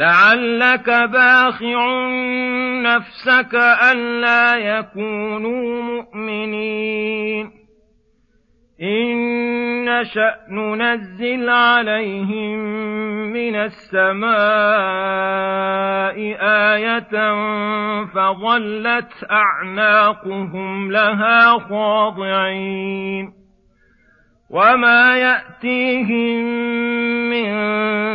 لعلك باخع نفسك ألا يكونوا مؤمنين. إن نشأ ننزل عليهم من السماء آية فظلت أعناقهم لها خاضعين. وما يأتيهم من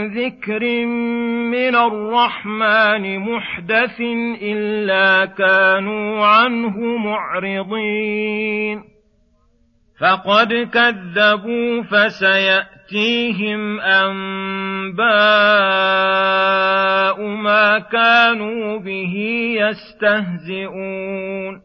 ذكر من الرحمن محدث إلا كانوا عنه معرضين. فقد كذبوا فسيأتيهم أنباء ما كانوا به يستهزئون.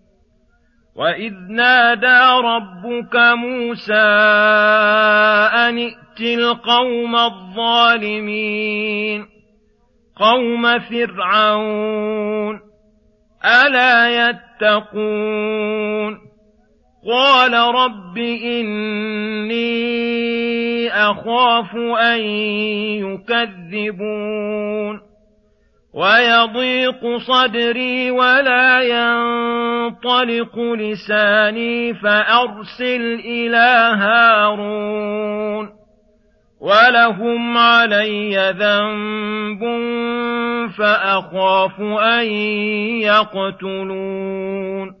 وإذ نادى ربك موسى أن ائت القوم الظالمين قوم فرعون ألا يتقون قال رب إني أخاف أن يكذبون ويضيق صدري ولا ينطلق لساني فأرسل إلى هارون ولهم علي ذنب فأخاف أن يقتلون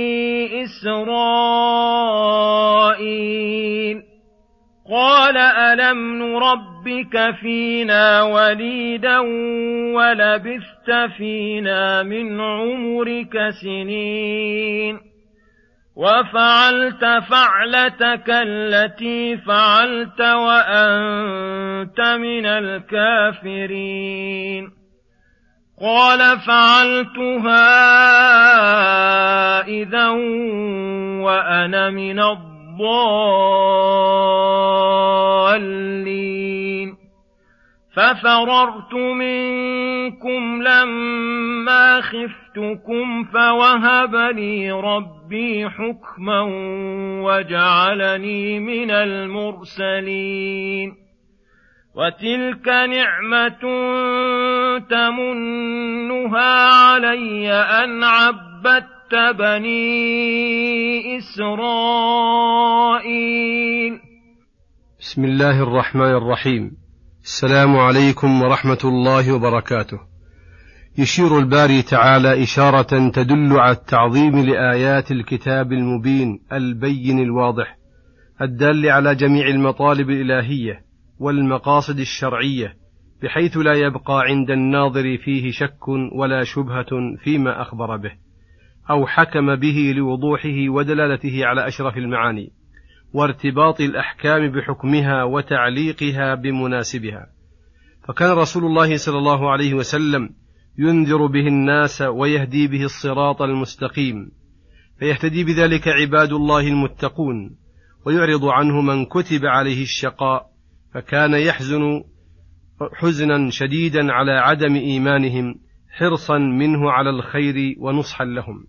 إسرائيل. قال ألم نربك فينا وليدا ولبثت فينا من عمرك سنين؟ وفعلت فعلتك التي فعلت وأنت من الكافرين. قال فعلتها إذا وأنا من الضالين. ففررت منكم لما خفتكم فوهب لي ربي حكما وجعلني من المرسلين. وتلك نعمة تمنها علي أن عبدت بني إسرائيل. بسم الله الرحمن الرحيم. السلام عليكم ورحمة الله وبركاته. يشير الباري تعالى إشارة تدل على التعظيم لآيات الكتاب المبين البين الواضح الدال على جميع المطالب الإلهية. والمقاصد الشرعية بحيث لا يبقى عند الناظر فيه شك ولا شبهة فيما أخبر به أو حكم به لوضوحه ودلالته على أشرف المعاني وارتباط الأحكام بحكمها وتعليقها بمناسبها. فكان رسول الله صلى الله عليه وسلم ينذر به الناس ويهدي به الصراط المستقيم فيهتدي بذلك عباد الله المتقون ويعرض عنه من كتب عليه الشقاء فكان يحزن حزنا شديدا على عدم إيمانهم حرصا منه على الخير ونصحا لهم.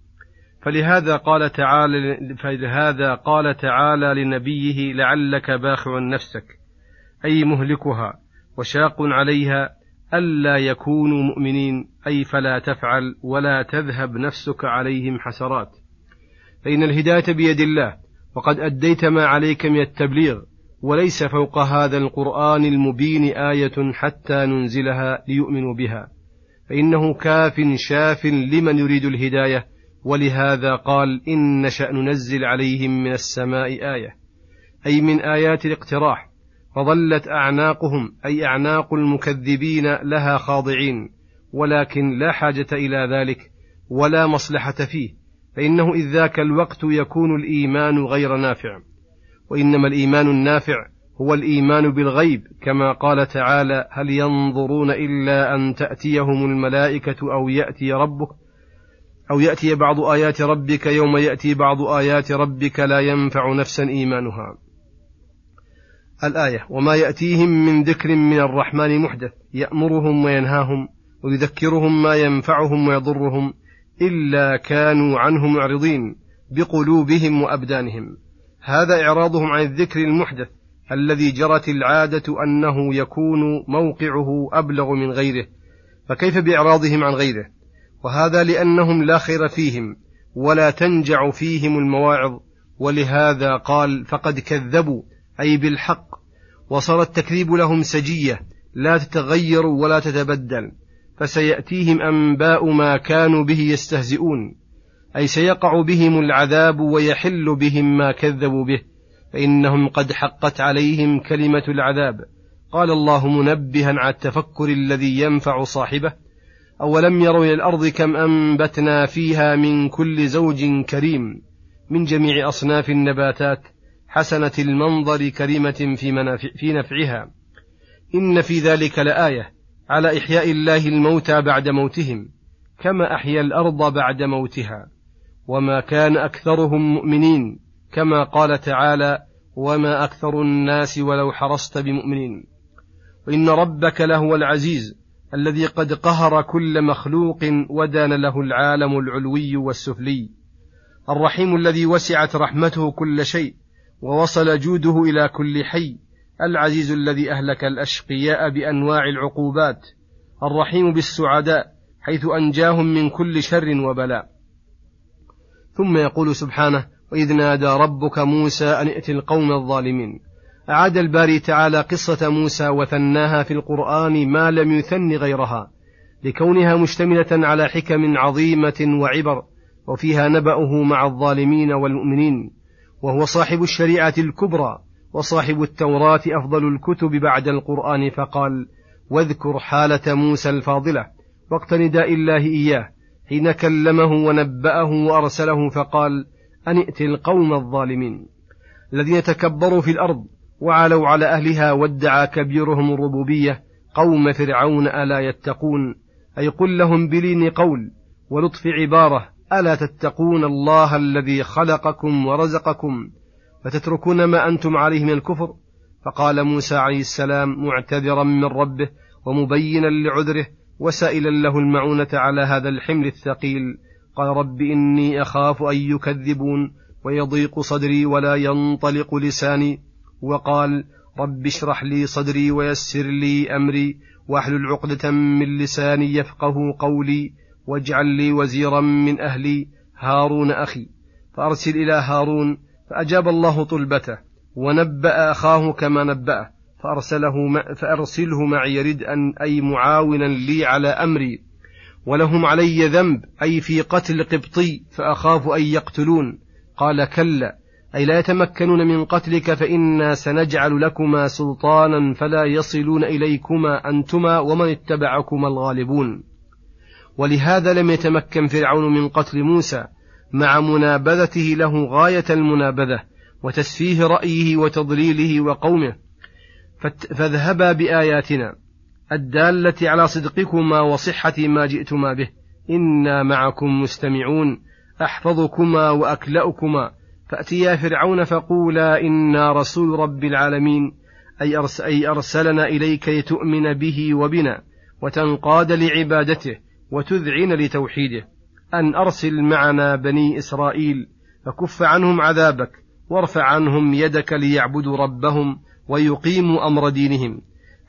فلهذا قال تعالى فلهذا قال تعالى لنبيه لعلك باخع نفسك أي مهلكها وشاق عليها ألا يكونوا مؤمنين أي فلا تفعل ولا تذهب نفسك عليهم حسرات. فإن الهداية بيد الله وقد أديت ما عليك من التبليغ وليس فوق هذا القرآن المبين آية حتى ننزلها ليؤمنوا بها. فإنه كاف شاف لمن يريد الهداية ولهذا قال إن نشأ ننزل عليهم من السماء آية. أي من آيات الاقتراح. فظلت أعناقهم أي أعناق المكذبين لها خاضعين. ولكن لا حاجة إلى ذلك ولا مصلحة فيه. فإنه إذ ذاك الوقت يكون الإيمان غير نافع. وإنما الإيمان النافع هو الإيمان بالغيب كما قال تعالى هل ينظرون إلا أن تأتيهم الملائكة أو يأتي ربك أو يأتي بعض آيات ربك يوم يأتي بعض آيات ربك لا ينفع نفسا إيمانها. الآية وما يأتيهم من ذكر من الرحمن محدث يأمرهم وينهاهم ويذكرهم ما ينفعهم ويضرهم إلا كانوا عنه معرضين بقلوبهم وأبدانهم. هذا إعراضهم عن الذكر المحدث الذي جرت العادة أنه يكون موقعه أبلغ من غيره فكيف بإعراضهم عن غيره؟ وهذا لأنهم لا خير فيهم ولا تنجع فيهم المواعظ ولهذا قال فقد كذبوا أي بالحق وصار التكذيب لهم سجية لا تتغير ولا تتبدل فسيأتيهم أنباء ما كانوا به يستهزئون. أي سيقع بهم العذاب ويحل بهم ما كذبوا به فإنهم قد حقت عليهم كلمة العذاب. قال الله منبها على التفكر الذي ينفع صاحبه. أولم يروا إلى الأرض كم أنبتنا فيها من كل زوج كريم من جميع أصناف النباتات حسنة المنظر كريمة في, منافع في نفعها. إن في ذلك لآية على إحياء الله الموتى بعد موتهم كما أحيا الأرض بعد موتها. وما كان أكثرهم مؤمنين كما قال تعالى وما أكثر الناس ولو حرصت بمؤمنين وإن ربك لهو العزيز الذي قد قهر كل مخلوق ودان له العالم العلوي والسفلي. الرحيم الذي وسعت رحمته كل شيء ووصل جوده إلى كل حي. العزيز الذي أهلك الأشقياء بأنواع العقوبات. الرحيم بالسعداء حيث أنجاهم من كل شر وبلاء. ثم يقول سبحانه وإذ نادى ربك موسى أن ائت القوم الظالمين. أعاد الباري تعالى قصة موسى وثناها في القرآن ما لم يثن غيرها لكونها مشتملة على حكم عظيمة وعبر وفيها نبأه مع الظالمين والمؤمنين وهو صاحب الشريعة الكبرى وصاحب التوراة أفضل الكتب بعد القرآن فقال واذكر حالة موسى الفاضلة وقت نداء الله إياه حين كلمه ونبأه وأرسله فقال أن ائت القوم الظالمين الذين تكبروا في الأرض وعلوا على أهلها وادعى كبيرهم الربوبية قوم فرعون ألا يتقون أي قل لهم بلين قول ولطف عبارة ألا تتقون الله الذي خلقكم ورزقكم فتتركون ما أنتم عليه من الكفر؟ فقال موسى عليه السلام معتذرا من ربه ومبينا لعذره وسائلا له المعونة على هذا الحمل الثقيل قال رب إني أخاف أن يكذبون ويضيق صدري ولا ينطلق لساني. وقال رب اشرح لي صدري ويسر لي أمري وأحلل عقدة من لساني يفقه قولي واجعل لي وزيرا من أهلي هارون أخي. فأرسل إلى هارون فأجاب الله طلبته ونبأ أخاه كما نبأه. فأرسله فأرسله معي ردءا أي معاونا لي على أمري ولهم علي ذنب أي في قتل قبطي فأخاف أن يقتلون. قال كلا أي لا يتمكنون من قتلك فإنا سنجعل لكما سلطانا فلا يصلون إليكما أنتما ومن اتبعكما الغالبون. ولهذا لم يتمكن فرعون من قتل موسى مع منابذته له غاية المنابذة وتسفيه رأيه وتضليله وقومه. فاذهبا بآياتنا الدالة على صدقكما وصحة ما جئتما به. إنا معكم مستمعون. أحفظكما وأكلأكما. فأتيا فرعون فقولا إنا رسول رب العالمين. أي, أرس أي أرسلنا إليك لتؤمن به وبنا وتنقاد لعبادته وتذعن لتوحيده. أن أرسل معنا بني إسرائيل. فكف عنهم عذابك وارفع عنهم يدك ليعبدوا ربهم. ويقيموا أمر دينهم.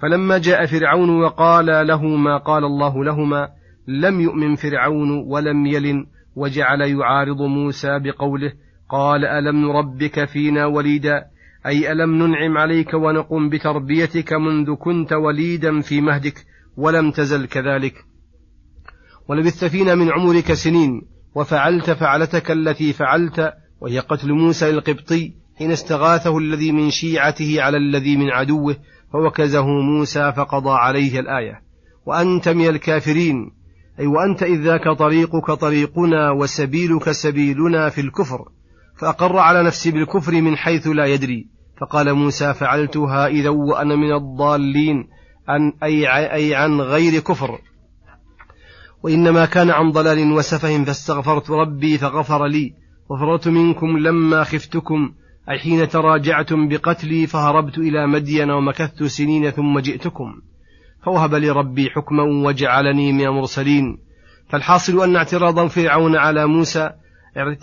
فلما جاء فرعون وقال له ما قال الله لهما لم يؤمن فرعون ولم يلن وجعل يعارض موسى بقوله قال ألم نربك فينا وليدا؟ أي ألم ننعم عليك ونقم بتربيتك منذ كنت وليدا في مهدك ولم تزل كذلك. ولبثت فينا من عمرك سنين وفعلت فعلتك التي فعلت وهي قتل موسى القبطي حين استغاثه الذي من شيعته على الذي من عدوه فوكزه موسى فقضى عليه الآية. وأنت من الكافرين أي وأنت إذ ذاك طريقك طريقنا وسبيلك سبيلنا في الكفر فأقر على نفسي بالكفر من حيث لا يدري. فقال موسى فعلتها إذا وأنا من الضالين أن أي, عن غير كفر. وإنما كان عن ضلال وسفه فاستغفرت ربي فغفر لي. وفررت منكم لما خفتكم أي حين تراجعتم بقتلي فهربت إلى مدين ومكثت سنين ثم جئتكم. فوهب لي ربي حكما وجعلني من المرسلين. فالحاصل أن اعتراض فرعون على موسى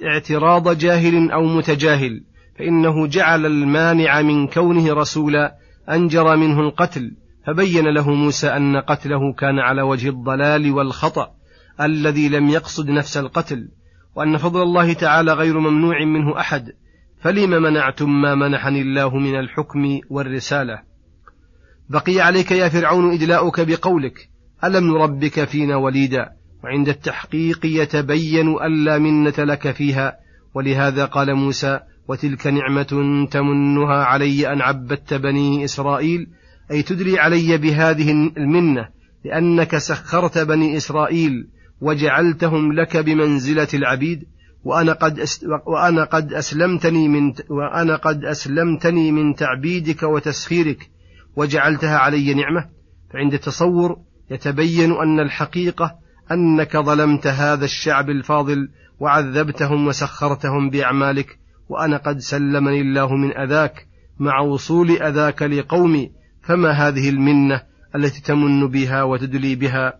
اعتراض جاهل أو متجاهل فإنه جعل المانع من كونه رسولا أنجر منه القتل. فبين له موسى أن قتله كان على وجه الضلال والخطأ الذي لم يقصد نفس القتل. وأن فضل الله تعالى غير ممنوع منه أحد. فلم منعتم ما منحني الله من الحكم والرسالة؟ بقي عليك يا فرعون إدلاؤك بقولك ألم نربك فينا وليدا؟ وعند التحقيق يتبين ألا منة لك فيها ولهذا قال موسى وتلك نعمة تمنها علي أن عبدت بني إسرائيل؟ أي تدري علي بهذه المنة لأنك سخرت بني إسرائيل وجعلتهم لك بمنزلة العبيد؟ وأنا قد وأنا قد أسلمتني من وأنا قد أسلمتني من تعبيدك وتسخيرك وجعلتها علي نعمة. فعند التصور يتبين أن الحقيقة أنك ظلمت هذا الشعب الفاضل وعذبتهم وسخرتهم بأعمالك. وأنا قد سلمني الله من أذاك مع وصول أذاك لقومي. فما هذه المنة التي تمن بها وتدلي بها